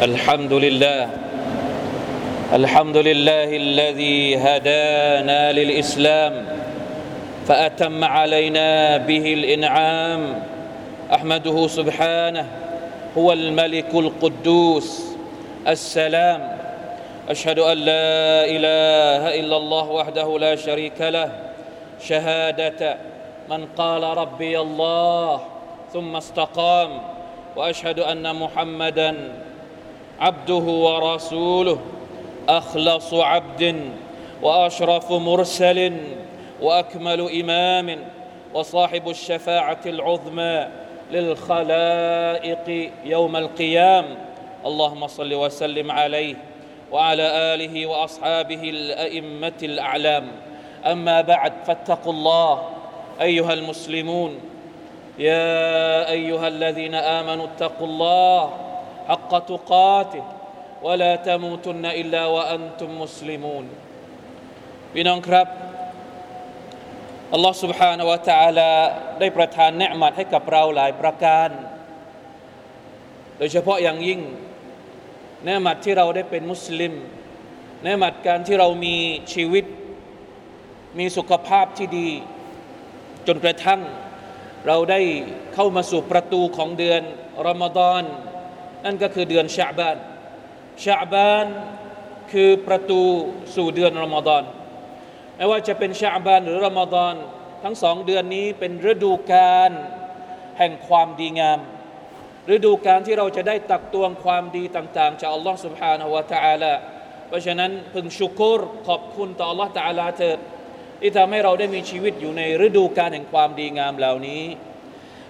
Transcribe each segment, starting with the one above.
الحمد لله. الحمد لله الذي هدانا للإسلام فأتم علينا به الإنعام. أحمده سبحانه هو الملك القدوس السلام. أشهد أن لا إله إلا الله وحده لا شريك له. شهادة من قال ربي الله ثم استقام وأشهد أن محمدا عبده ورسوله أخلص عبد وأشرف مرسل وأكمل إمام وصاحب الشفاعة العظمى للخلائق يوم القيام. اللهم صل وسلم عليه وعلى آله وأصحابه الأئمة الأعلام. أما بعد فاتقوا الله أيها المسلمون يا أيها الذين آمنوا اتقوا الله حق تقاته ولا تموتن الا وانتم مسلمون พี่น้องครับอัลลอฮ์ سبحانه และ تعالى ได้ประทานเนืมัดให้กับเราหลายประการ โดยเฉพาะอย่างยิ่งเนืมัดที่เราได้เป็นมุสลิมเนืมัดการที่เรามีชีวิต มีสุขภาพที่ดี จนกระทั่งเราได้เข้ามาสู่ประตูของเดือนรอมฎอน นั่นก็คือเดือนชาบานชาบานคือประตูสู่เดือนรอมฎอนไม่ว่าจะเป็นชาบานหรือรอมฎอนทั้งสองเดือนนี้เป็นฤดูกาลแห่งความดีงาม ฤดูกาลที่เราจะได้ตักตวงความดีต่างๆจากอัลลอฮ์ سبحانه และ تعالى เพราะฉะนั้นพึงชุกรขอบคุณต่ออัลลอฮ์ تعالى เถิดที่ทำให้เราได้มีชีวิตอยู่ในฤดูกาลแห่งความดีงามเหล่านี้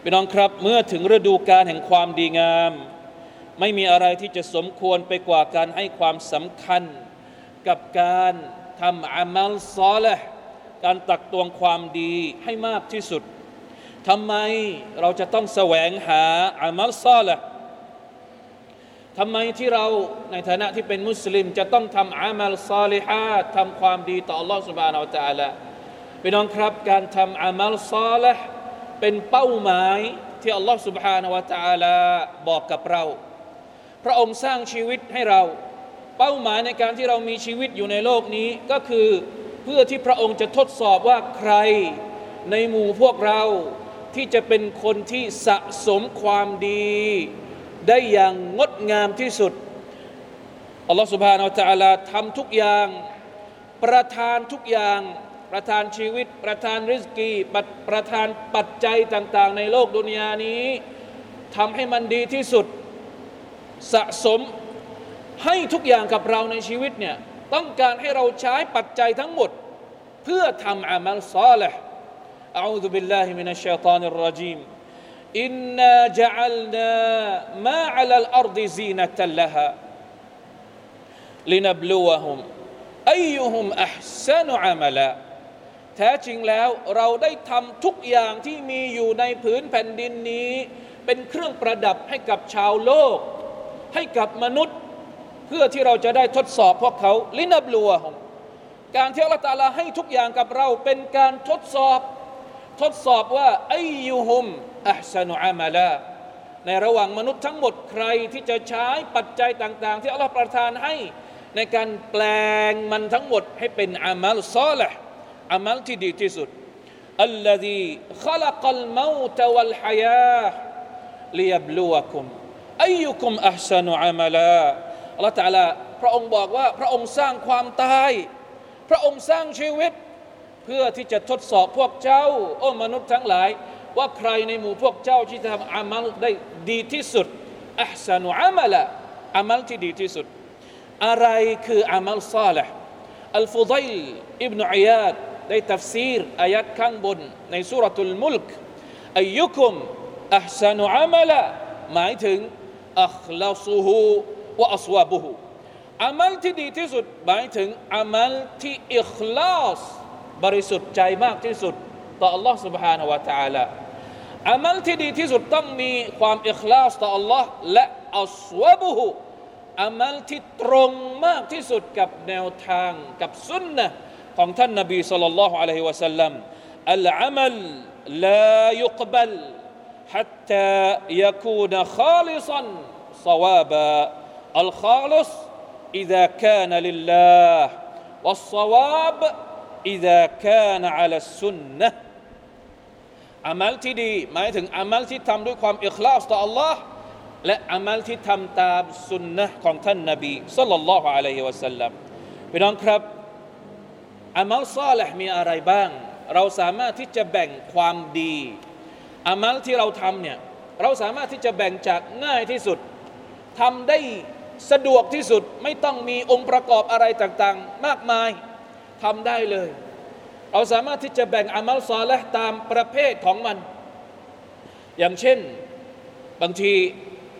พี่น้องครับเมื่อถึงฤดูกาลแห่งความดีงาม ไม่มีอะไรที่จะสมควรไปกว่าการให้ความสำคัญ กับการทำอามัลซอลห์การตักตวงความดีให้มากที่สุดทำไมเราจะต้องแสวงหาอามัลซอลห์ทำไมที่เราในฐานะที่เป็นมุสลิม จะต้องทำอามัลซอลิฮาทำความดีต่อ Allah سبحانه และ تعالى พี่น้องครับการทำอามัลซอลห์เป็นเป้าหมายที่ Allah سبحانه และ تعالى บอกกับเรา พระองค์สร้างชีวิตให้เรา เป้าหมายในการที่เรามีชีวิตอยู่ในโลกนี้ก็คือเพื่อที่พระองค์จะทดสอบว่าใครในหมู่พวกเราที่จะเป็นคนที่สะสมความดี ได้อย่างงดงามที่สุดอัลลอฮฺสุบฮานาอัลตะลาทำทุกอย่าง ประทานทุกอย่าง ประทานชีวิต ประทานริสกีประทานปัจจัยต่าง ๆ ในโลกดุนยานี้ทำให้มันดีที่สุด สะสมให้ทุกอย่างกับเราในชีวิตเนี่ยต้องการให้เราใช้ปัจจัยทั้งหมด เพื่อทำอามัลซาลห์أعوذ بالله من الشيطان الرجيم إنا جعلنا ما على الأرض زينة لها لنبلوهم أيهم أحسن عملاแท้จริงแล้วเราได้ทำทุกอย่างที่มีอยู่ในผืนแผ่นดินนี้ เป็นเครื่องประดับให้กับชาวโลก ให้กับมนุษย์เพื่อที่เราจะได้ทดสอบพวกเขาลินับลัวของการที่อัลลอฮฺตาลาให้ทุกอย่างกับเราเป็นการทดสอบ ทดสอบว่าไอยูฮุมอัพซานุอามาลาในระหว่างมนุษย์ทั้งหมดใครที่จะใช้ปัจจัยต่าง ๆ ที่อัลลอฮฺประทานให้ ในการแปลงมันทั้งหมดให้เป็นอามัลซอลห์อามัลที่ดีที่สุด الذي خلق الموت والحياة ليبلوكم อายุคุมอัพซานุอามาลาอัลลอฮฺตาลาพระองค์บอกว่าพระองค์สร้างความตาย พระองค์สร้างชีวิต เพื่อที่จะทดสอบพวกเจ้า โอ้มนุษย์ทั้งหลาย ว่าใครในหมู่พวกเจ้าที่ทำอามัลได้ดีที่สุดอัพซานุอามาลาอามัลที่ดีที่สุด อะไรคืออามัลซาลห์อัลฟุดัยลอิบนุอัยาดได้ตัฟซีรอายัดข้างบนในสุรทูลมุลกอายุคุมอัพซานุอามาลาหมายถึง อัคลาซูฮูวะอัสวาบุฮูอามัลที่ดีที่สุดหมายถึงอามัลที่อิคลาสบริสุทธิ์ใจมากที่สุดต่อ Allah سبحانه และ تعالى อามัลที่ดีที่สุดต้องมีความอิคลาสต่อ Allah และอัสวาบุฮูอามัลที่ตรงมากที่สุดกับแนวทางกับสุนนะของท่านนบีสุลต่านละฮ์อะลัยฮิวะสัลลัมอัลอามัลลายุกบัล حتى يكون خالصا صوابا الخالص إذا كان لله والصواب إذا كان على السنة อามัลที่ดีหมายถึงอามัลที่ทำด้วยความอิคลาสต่อ Allah และอามัลที่ทำตามสุนนะของท่านนบีสัลลัลลอฮุอะลัยฮิวะสัลลัมพี่น้องครับอามัลซาลห์มีอะไรบ้าง เราสามารถที่จะแบ่งความดี อามัลที่เราทำเนี่ยเราสามารถที่จะแบ่งจากง่ายที่สุดทำได้สะดวกที่สุดไม่ต้องมีองค์ประกอบอะไรต่างๆ มากมายทำได้เลย เราสามารถที่จะแบ่งอามัลซอและตามประเภทของมัน อย่างเช่นบางที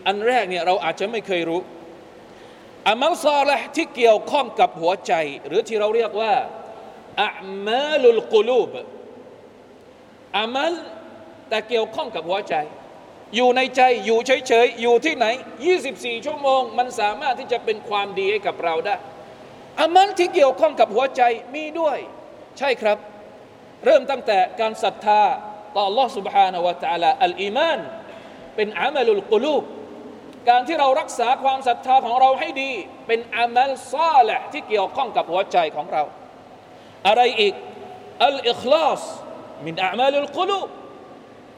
อันแรกเนี่ยเราอาจจะไม่เคยรู้อามัลซอและที่เกี่ยวข้องกับหัวใจ หรือที่เราเรียกว่าอามัลุลกุลูบอามัล แต่เกี่ยวข้องกับหัวใจอยู่ในใจอยู่เฉยๆอยู่ที่ไหน 24 ชั่วโมง มันสามารถที่จะเป็นความดีให้กับเราได้อามันที่เกี่ยวข้องกับหัวใจมีด้วย ใช่ครับ เริ่มตั้งแต่การศรัทธาต่อ Allah سبحانه และ تعالى อัลอีมานเป็นอามัลุลกุลูบการที่เรารักษาความศรัทธาของเราให้ดี เป็นอามัลซาละที่เกี่ยวข้องกับหัวใจของเรา อะไรอีกอัลอิคลาสมินอามัลุลกุลูบ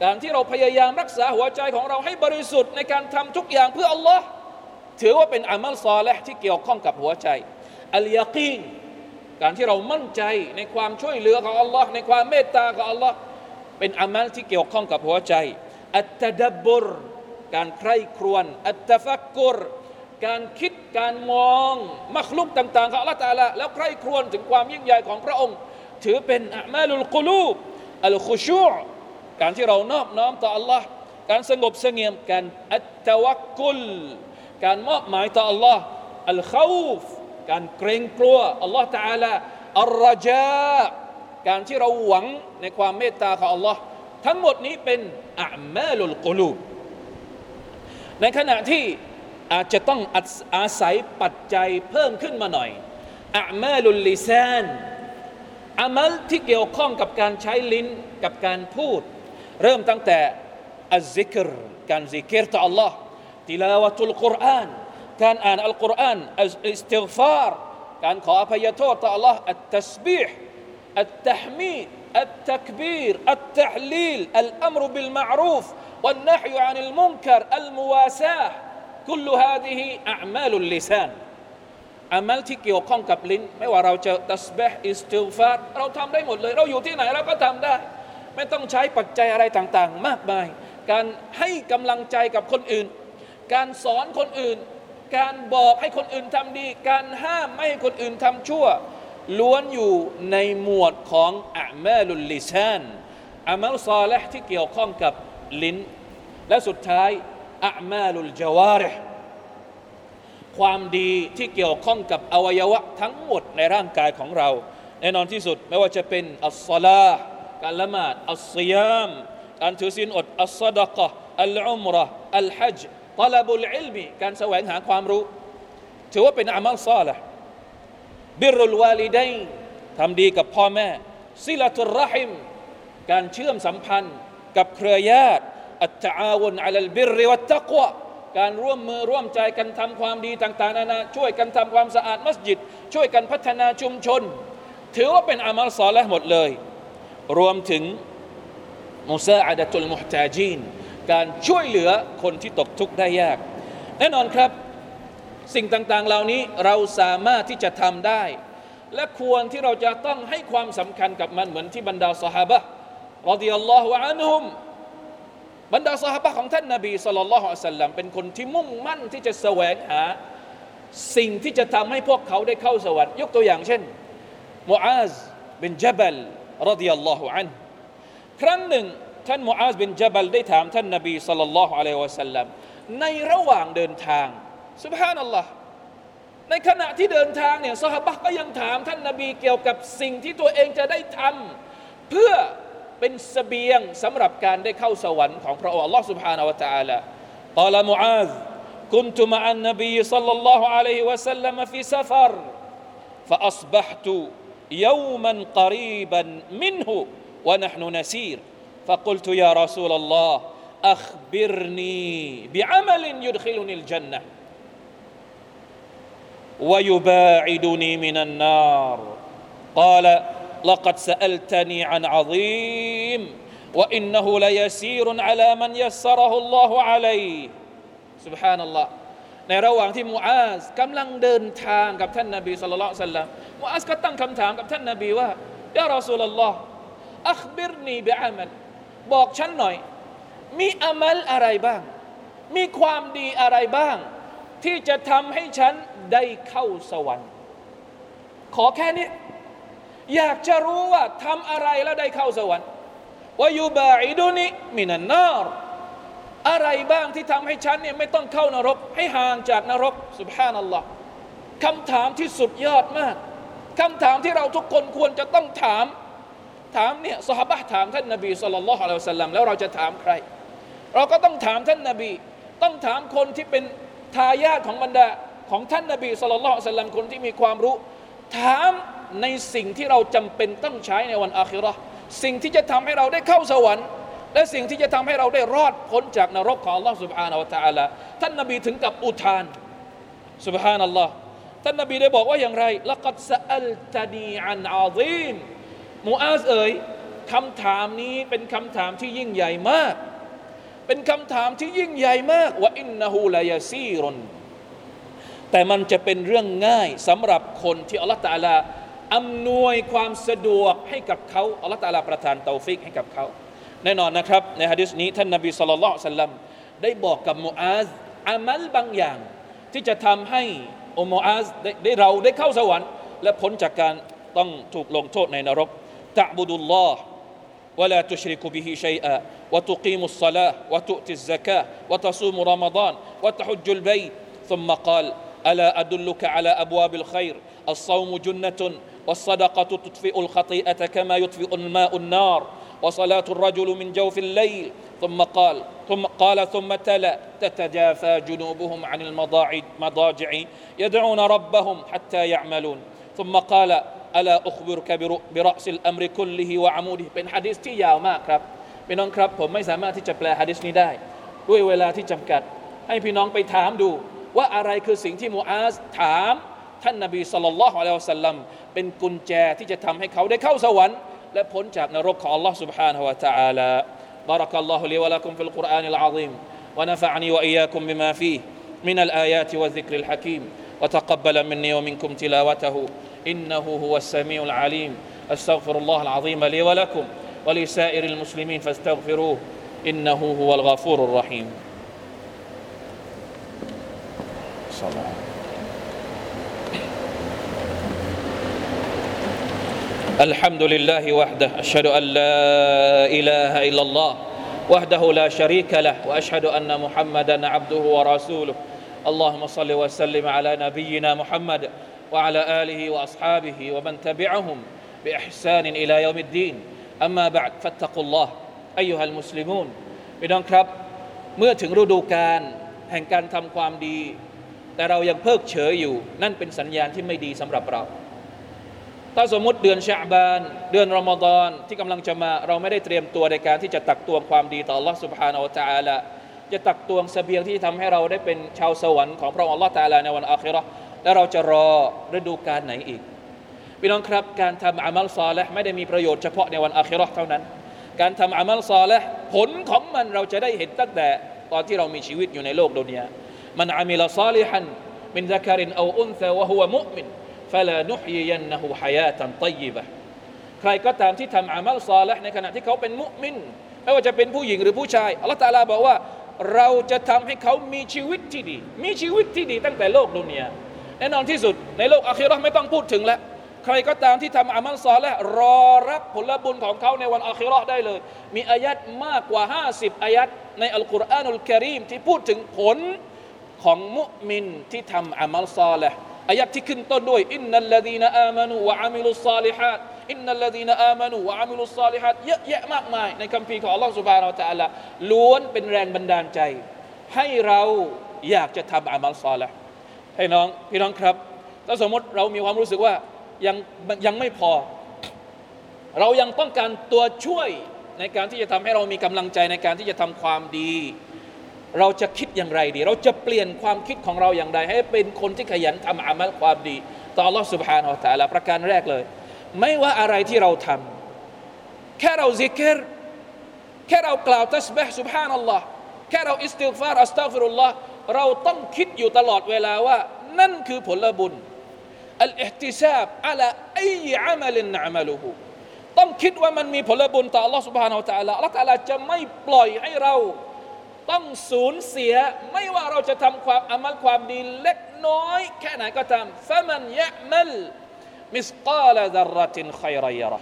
การที่เราพยายามรักษาหัวใจของเราให้บริสุทธิ์ในการทำทุกอย่างเพื่ออัลลอฮ์ถือว่าเป็นอามัลซอและที่เกี่ยวข้องกับหัวใจอัลยากีนการที่เรามั่นใจในความช่วยเหลือของอัลลอฮ์ในความเมตตาของอัลลอฮ์เป็นอามัลที่เกี่ยวข้องกับหัวใจอัตตดับบุรการใคร่ครวญอัตตฟักกุรการคิดการมองมักลุกต่างๆของอัลลอฮ์ตาละแล้วใคร่ครวญถึงความยิ่งใหญ่ของพระองค์ ถือเป็นอามัลุลกุลูบอัลคุชู การที่เรานอบน้อมต่อ Allah การสงบเสงี่ยมการอัตตวักกุล การมอบหมายต่อ Allah อัลขาฟการเกรงกลัว Allah Taala อัลรจาการที่เราหวังในความเมตตาของ Allah ทั้งหมดนี้เป็นอามาลุลกลูในขณะที่อาจจะต้องอาศัยปัจจัยเพิ่มขึ้นมาหน่อยอามาลุลลิซานอามัลที่เกี่ยวข้องกับการใช้ลิ้นกับการพูด เริ่มตั้งแต่อัลซิกรการซิกรต่อ Allah ติลาวะตุลกุรอานการอ่านอัลกุรอานอิสติฆฟารการขออภัยโทษต่อ Allah อัตตัสบีห์อัตตะฮมีด التكبير التحليل الامر بالمعروف والنهي عن المنكر المواساه كل هذه اعمال اللسان อามัลที่เกี่ยวข้องกับลิ้นไม่ว่าเราจะตัสบห์อิสติฆฟารเราทำได้หมดเลย เราอยู่ที่ไหนเราก็ทำได้ ไม่ต้องใช้ปัจจัยอะไรต่างๆ มากมาย การให้กำลังใจกับคนอื่น การสอนคนอื่น การบอกให้คนอื่นทำดี การห้ามไม่ให้คนอื่นทำชั่ว ล้วนอยู่ในหมวดของอามาลุลลิซานอามัลซอลห์ที่เกี่ยวข้องกับลิ้น และสุดท้ายอามาลุลจวาร์ความดีที่เกี่ยวข้องกับอวัยวะทั้งหมดในร่างกายของเรา แน่นอนที่สุดไม่ว่าจะเป็นอัลสลา การละหมาดอัลซิยามการถือศีลอดอัลซดะกะอัลอุมระอัลฮัจตลบุลอิลมีการแสวงหาความรู้ ถือว่าเป็นอามัลซาละบิรุลวาลิดัยทำดีกับพ่อแม่ ซิลตุรรหิม การเชื่อมสัมพันธ์กับเครือญาติอัตตาวนอัลลบิริวัตตะกวะการร่วมมือร่วมใจกันทำความดีต่างๆนานาช่วยกันทำความสะอาดมัสยิด ช่วยกันพัฒนาชุมชน ถือว่าเป็นอามัลซอละหมดเลย รวมถึงมุซาอาดะตุลมุฮตาจีนการช่วยเหลือคนที่ตกทุกข์ได้ยาก แน่นอนครับ สิ่งต่างๆเหล่านี้เราสามารถที่จะทำได้ และควรที่เราจะต้องให้ความสำคัญกับมันเหมือนที่บรรดาสหายรดิยัลลอฮุอันฮุมบรรดาสหายของท่านนาบีสุลต่านละฮ์สัลลัมเป็นคนที่มุ่งมั่นที่จะแสวงหา สิ่งที่จะทำให้พวกเขาได้เข้าสวรรค์ยกตัวอย่างเช่นมูอาซบินจับล รดิยัลลอฮุอันครั้งหนึ่งท่านมูอาซบินจับลได้ถามท่านนบีสัลลัลลอฮุอะลัยวะสัลลัมในระหว่างเดินทางสุบฮานัลลอฮ์ในขณะที่เดินทางเนี่ยสหบะก็ยังถามท่านนบีเกี่ยวกับสิ่งที่ตัวเองจะได้ทำเพื่อเป็นสเสบียงสำหรับการได้เข้าสวรรค์ของพระองค์ Allah سبحانه และ تعالى قال معاذ كنت مع النبي صلى الله عليه وسلم في سفر فأصبحت يوما قريبا منه ونحن نسير. فقلت يا رسول الله أخبرني بعمل يدخلني الجنة ويباعدني من النار. قال لقد سألتني عن عظيم وإنه ليسير على من يسره الله عليه. سبحان الله. ในระหว่างที่มูอาซกำลังเดินทางกับท่านนาบีสุลต่านสัลลัมมูอาซก็ตั้งคำถามกับท่านนาบีว่ายารอสูลลอฮ์อัคบิรนีบิอามัลบอกฉันหน่อย มีอามัลอะไรบ้าง มีความดีอะไรบ้าง ที่จะทำให้ฉันได้เข้าสวรรค์ ขอแค่นี้ อยากจะรู้ว่าทำอะไรแล้วได้เข้าสวรรค์วายูบาอิดุนิมินันนาร อะไรบ้างที่ทำให้ฉันเนี่ยไม่ต้องเข้านรก ให้ห่างจากนรกสุบฮานัลลอฮ์คำถามที่สุดยอดมากคำถามที่เราทุกคนควรจะต้องถาม ถามเนี่ยสหบะถามท่านนบีสุลต่านละฮ์อะลัยฮิวะสัลลัมแล้วเราจะถามใคร เราก็ต้องถามท่านนบี ต้องถามคนที่เป็นทายาทของบรรดาของท่านนบีสุลต่านละฮ์สัลลัมคนที่มีความรู้ ถามในสิ่งที่เราจำเป็นต้องใช้ในวันอาคิราะห์สิ่งที่จะทำให้เราได้เข้าสวรรค์ และสิ่งที่จะทำให้เราได้รอดพ้นจากนรกของ Allah سبحانه และ تعالى ท่านนบีถึงกับอุทาน سبحان الله ท่านนบีได้บอกว่าอย่างไรละกัดสอัลตานีอันอาซีมมูอาซเอ๋ยคำถามนี้เป็นคำถามที่ยิ่งใหญ่มาก เป็นคำถามที่ยิ่งใหญ่มากว่าอินนหูลายาซีรนแต่มันจะเป็นเรื่องง่ายสำหรับคนที่อัลลอฮฺตาลาอำนวยความสะดวกให้กับเขาอัลลอฮฺตาลาประทานเตาฟิกให้กับเขา แน่นอนนะครับ ในฮะดิษนี้ ท่านนบีสุลต่านสัลลัมได้บอกกับมูอาซอามัลบางอย่าง ที่จะทำให้อุมูอาซได้ได้เราได้เข้าสวรรค์ และพ้นจากการต้องถูกลงโทษในนรกตะบุดุลลอฮ์ ولا تشرك به شيئا وتقيم الصلاة وتؤتي الزكاة وتصوم رمضان وتحج البيت ثم قال ألا أدلك على أبواب الخير الصوم جنة والصدقة تطفئ الخطيئة كما يطفئ الماء النار وصلاة الرجل من جوف الليل ثم قال ثم قال ثم تلا تتجافى جنوبهم عن المضاجع يدعون ربهم حتى يعملون ثم قال ألا أخبرك برأس الأمر كله وعموده เป็นฮะดิษที่ยาวมากครับพี่น้องครับผมไม่สามารถที่จะแปลฮะดิษนี้ได้ ด้วยเวลาที่จำกัด ให้พี่น้องไปถามดู ว่าอะไรคือสิ่งที่มูอาซถาม ท่านนบีสุลต่านละฮ์อะลัยฮิวะสัลลัมเป็นกุญแจที่จะทำให้เขาได้เข้าสวรรค์ และพ้นจากนรกของ Allah سبحانه และ تعالى بارك الله لي ولكم في القرآن العظيم ونفعني وإياكم بما فيه من الآيات والذكر الحكيم وتقبل مني ومنكم تلاوته إنه هو السميع العليم أستغفر الله العظيم لي ولكم ولسائر المسلمين فاستغفروه إنه هو الغفور الرحيم الحمد لله وحده أشهد أن لا إله إلا الله وحده لا شريك له وأشهد أن محمدا عبده ورسوله. اللهم صل وسلم على نبينا محمد وعلى آله وأصحابه ومن تبعهم بإحسان إلى يوم الدين. أما بعد فاتقوا الله أيها المسلمون. พี่น้องครับ เมื่อถึงฤดูกาลแห่งการทำความดี แต่เรายังเพิกเฉยอยู่ นั่นเป็นสัญญาณที่ไม่ดีสำหรับเรา ถ้าสมมติเดือนชาบาน เดือนรอมฎอนที่กำลังจะมา เราไม่ได้เตรียมตัวในการที่จะตักตวงความดีต่อ Allah سبحانه และ تعالى จะตักตวงเสบียงที่ทำให้เราได้เป็นชาวสวรรค์ของพระองค์ Allah تعالى ในวันอาคิเราะห์และเราจะรอฤดูกาลไหนอีก พี่น้องครับ การทำอามัลซอและไม่ได้มีประโยชน์เฉพาะในวันอาคิเราะห์เท่านั้น การทำอามัลซอและผลของมันเราจะได้เห็นตั้งแต่ตอนที่เรามีชีวิตอยู่ในโลกดุนยามันอามิลซาลิฮันมินซักรินเอาอุนซาวะฮุวะมุมิน فلا نحيينه حياة طيبة ใครก็ตามที่ทำอามัลซอลและในขณะที่เขาเป็นมุมินไม่ว่าจะเป็นผู้หญิงหรือผู้ชายอัลลอฮฺตาลาบอกว่า เราจะทำให้เขามีชีวิตที่ดี มีชีวิตที่ดีตั้งแต่โลกดุนยาแน่นอนที่สุดในโลกอาคิรอไม่ต้องพูดถึงแล้วใครก็ตามที่ทำอามัลซอลและรอรับผลบุญของเขาในวันอาคิรอได้เลย มีอายัดมากกว่า 50 อายัดในอัลกุรอานุลกิริมที่พูดถึงผลของมุมินที่ทำอามัลซอลและ อายัดที่ขึ้นต้นด้วยإن الذين آمنوا وعملوا الصالحات إن الذين آمنوا وعملوا الصالحاتเยอะแยะมากมาย ในคัมภีร์ของอัลลอฮฺสุบานอัลตะละล้วนเป็นแรงบันดาลใจ ให้เราอยากจะทำอามัลซอละให้น้องพี่น้องครับ ถ้าสมมติเรามีความรู้สึกว่ายังยังไม่พอ เรายังต้องการตัวช่วยในการที่จะทำให้เรามีกำลังใจในการที่จะทำความดี เราจะคิดอย่างไรดี เราจะเปลี่ยนความคิดของเราอย่างไร ให้เป็นคนที่ขยันทำอามัลความดี ต่อ Allah سبحانه และ تعالى ประการแรกเลย ไม่ว่าอะไรที่เราทำแค่เราซิกรแค่เรากล่าวตัสบห์ سبحان الله แค่เราอิสติฟารอัสตัฟิรุลลอฮ์เราต้องคิดอยู่ตลอดเวลาว่า นั่นคือผลบุญอัลอิฮติซาบอะลาอัยอามัลนอัมลุฮุต้องคิดว่ามันมีผลบุญต่อ Allah سبحانه และ تعالى Allah تعالى จะไม่ปล่อยให้เรา ต้องสูญเสียไม่ว่าเราจะทำความอามัลความดีเล็กน้อย แค่ไหนก็ตามฟะมันยะมัลมิสกาลดารตินขัยรยระ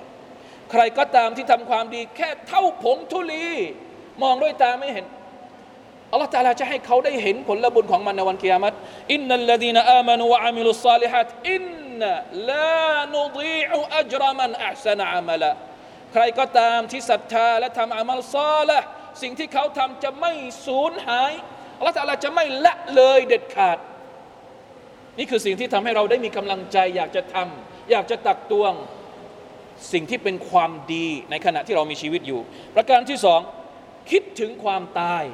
ใครก็ตามที่ทำความดีแค่เท่าผงทุลี มองด้วยตาไม่เห็นอัลลอฮฺตาลาจะให้เขาได้เห็นผลบุญของมันในวันกิยามัตอินนัลลดีนอามานุวะอามิลุสซาลิฮัตอินนลานุดีอุอัจรมันอัพสนอามัละใครก็ตามที่ศรัทธาและทำอามัลซาละ สิ่งที่เขาทำจะไม่สูญหายอัลลอฮฺจะไม่ละเลยเด็ดขาด นี่คือสิ่งที่ทำให้เราได้มีกำลังใจ อยากจะทำอยากจะตักตวงสิ่งที่เป็นความดีในขณะที่เรามีชีวิตอยู่ ประการที่สองคิดถึงความตาย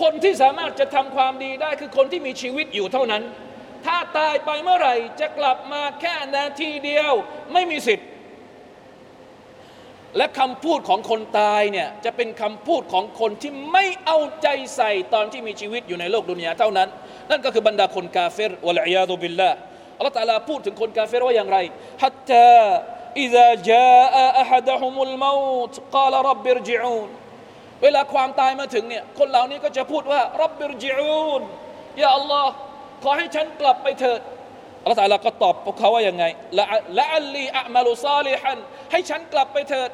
คนที่สามารถจะทำความดีได้คือคนที่มีชีวิตอยู่เท่านั้น ถ้าตายไปเมื่อไหร่ จะกลับมาแค่นาทีเดียว ไม่มีสิทธิ์ และคำพูดของคนตายเนี่ยจะเป็นคำพูดของคนที่ไม่เอาใจใส่ตอนที่มีชีวิตอยู่ในโลกดุนยาเท่านั้น นั่นก็คือบรรดาคนกาเฟรวะลัยยาตุบิลละอัลลอฮฺตาลาพูดถึงคนกาเฟรว่าอย่างไรฮัตตา إذا جاء أحدهم الموت قال رب ارجعون เวลาความตายมาถึงเนี่ยคนเหล่านี้ก็จะพูดว่ารับบิรจิอูนอย่าอัลลอฮ์ขอให้ฉันกลับไปเถิดอัลลอฮ์ตาลาก็ตอบพวกเขาว่ายังไงละละอัลลีอะมาลุซาลิฮันให้ฉันกลับไปเถิด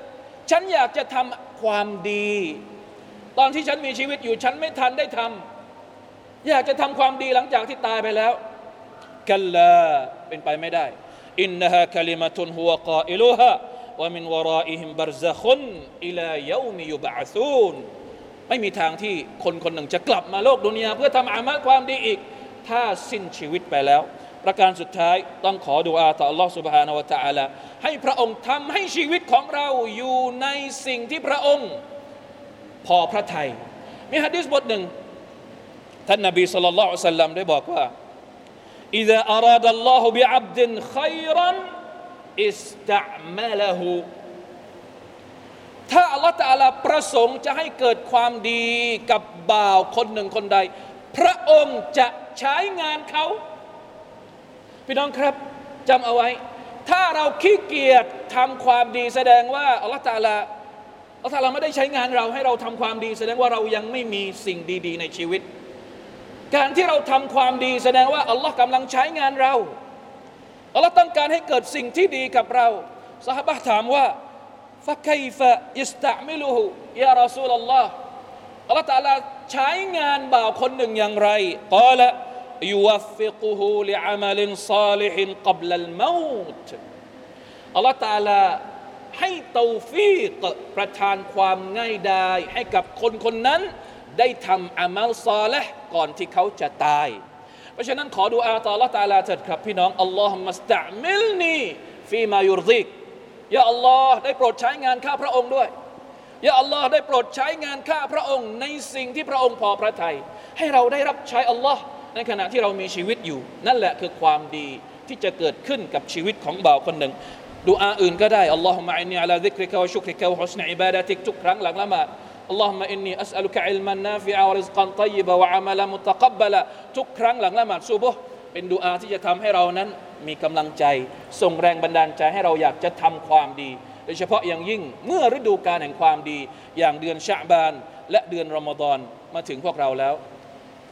ฉันอยากจะทำความดี ตอนที่ฉันมีชีวิตอยู่ ฉันไม่ทันได้ทำอยากจะทำความดีหลังจากที่ตายไปแล้วกัลลาเป็นไปไม่ได้อินนะฮะคลิมะตุนฮุวกาอิลุฮะว่ามินวรอิฮิมบารซะคุนอิลาเยามิยุบะซูนไม่มีทางที่คนคนหนึ่งจะกลับมาโลกดุนยาเพื่อทำอามัลความดีอีก ถ้าสิ้นชีวิตไปแล้ว ประการสุดท้ายต้องขอดุอาต่อ Allah سبحانه และ تعالى ให้พระองค์ทำให้ชีวิตของเราอยู่ในสิ่งที่พระองค์ พอพระทัยมีฮะดีษบทหนึ่งท่านนบีสุลต่านละอัลลัมได้บอกว่า إذا أراد الله بعبد خيرا อิสตะมะละหูถ้าอัลลอฮฺตาลาประสงค์จะให้เกิดความดีกับบ่าวคนหนึ่งคนใด พระองค์จะใช้งานเขา พี่น้องครับจำเอาไว้ ถ้าเราขี้เกียจทำความดีแสดงว่าอัลลอฮฺตาลาอัลลอฮฺตาลาไม่ได้ใช้งานเราให้เราทำความดี แสดงว่าเรายังไม่มีสิ่งดี ๆ ในชีวิต การที่เราทำความดี แสดงว่าอัลลอฮ์กำลังใช้งานเราอัลลอฮ์ต้องการให้เกิดสิ่งที่ดีกับเราสหบะถามว่าفكيف يستعمله يا رسول اللهอัลลอฮ์ตาลาใช้งานบ่าวคนหนึ่งอย่างไรقال يوفقه لعمل صالح قبل الموتอัลลอฮ์ตาลาให้เตาฟีกประทานความง่ายดายให้กับคนคนนั้น ได้ทำอามัลซาลห์ก่อนที่เขาจะตาย เพราะฉะนั้นขอดูอาต่ออัลลอฮ์ตาลาเถิดครับพี่น้องاللهم استعملنيฟีมายุรดิกยาอัลลอฮ์ได้โปรดใช้งานข้าพระองค์ด้วยยาอัลลอฮ์ได้โปรดใช้งานข้าพระองค์ในสิ่งที่พระองค์พอพระทยัยให้เราได้รับใช้อัลลอฮ์ ในขณะที่เรามีชีวิตอยู่ นั่นแหละคือความดีที่จะเกิดขึ้นกับชีวิตของบ่าวคนหนึ่งดูอาอื่นก็ได้อัลลอฮุมะอินนีอัลาดิกริกะวะชุกริกะวะฮุสนอิบาดะติกทุกครั้งหลังละหมาดอัลลอฮุมะอินนีอัสอลุกะอิลมันนาฟิอาวริซกันตัยบะวะอามัลามุตะกับบะละทุกครั้งหลังละหมาดซุบฮ์เป็นดูอาที่จะทำให้เรานั้นมีกำลังใจ ส่งแรงบันดาลใจให้เราอยากจะทำความดี โดยเฉพาะอย่างยิ่งเมื่อฤดูกาลแห่งความดี อย่างเดือนชะบาน และเดือนรอมฎอนมาถึงพวกเราแล้ว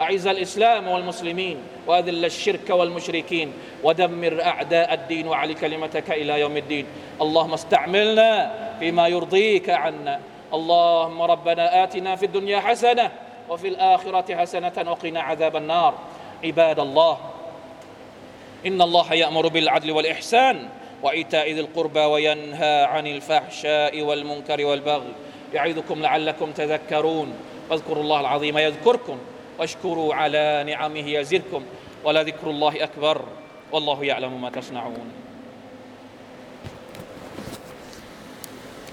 أعز الإسلام والمسلمين وأذل الشرك والمشركين ودمر أعداء الدين وعلي كلمتك إلى يوم الدين. اللهم استعملنا فيما يرضيك عنا. اللهم ربنا آتنا في الدنيا حسنة وفي الآخرة حسنة وقنا عذاب النار. عباد الله إن الله يأمر بالعدل والإحسان وإيتاء ذي القربى وينهى عن الفحشاء والمنكر والبغي. يعظكم لعلكم تذكرون. فاذكروا الله العظيم يذكركم. واشكروا على نعمه يزدكم ولذكر الله أكبر والله يعلم ما تصنعون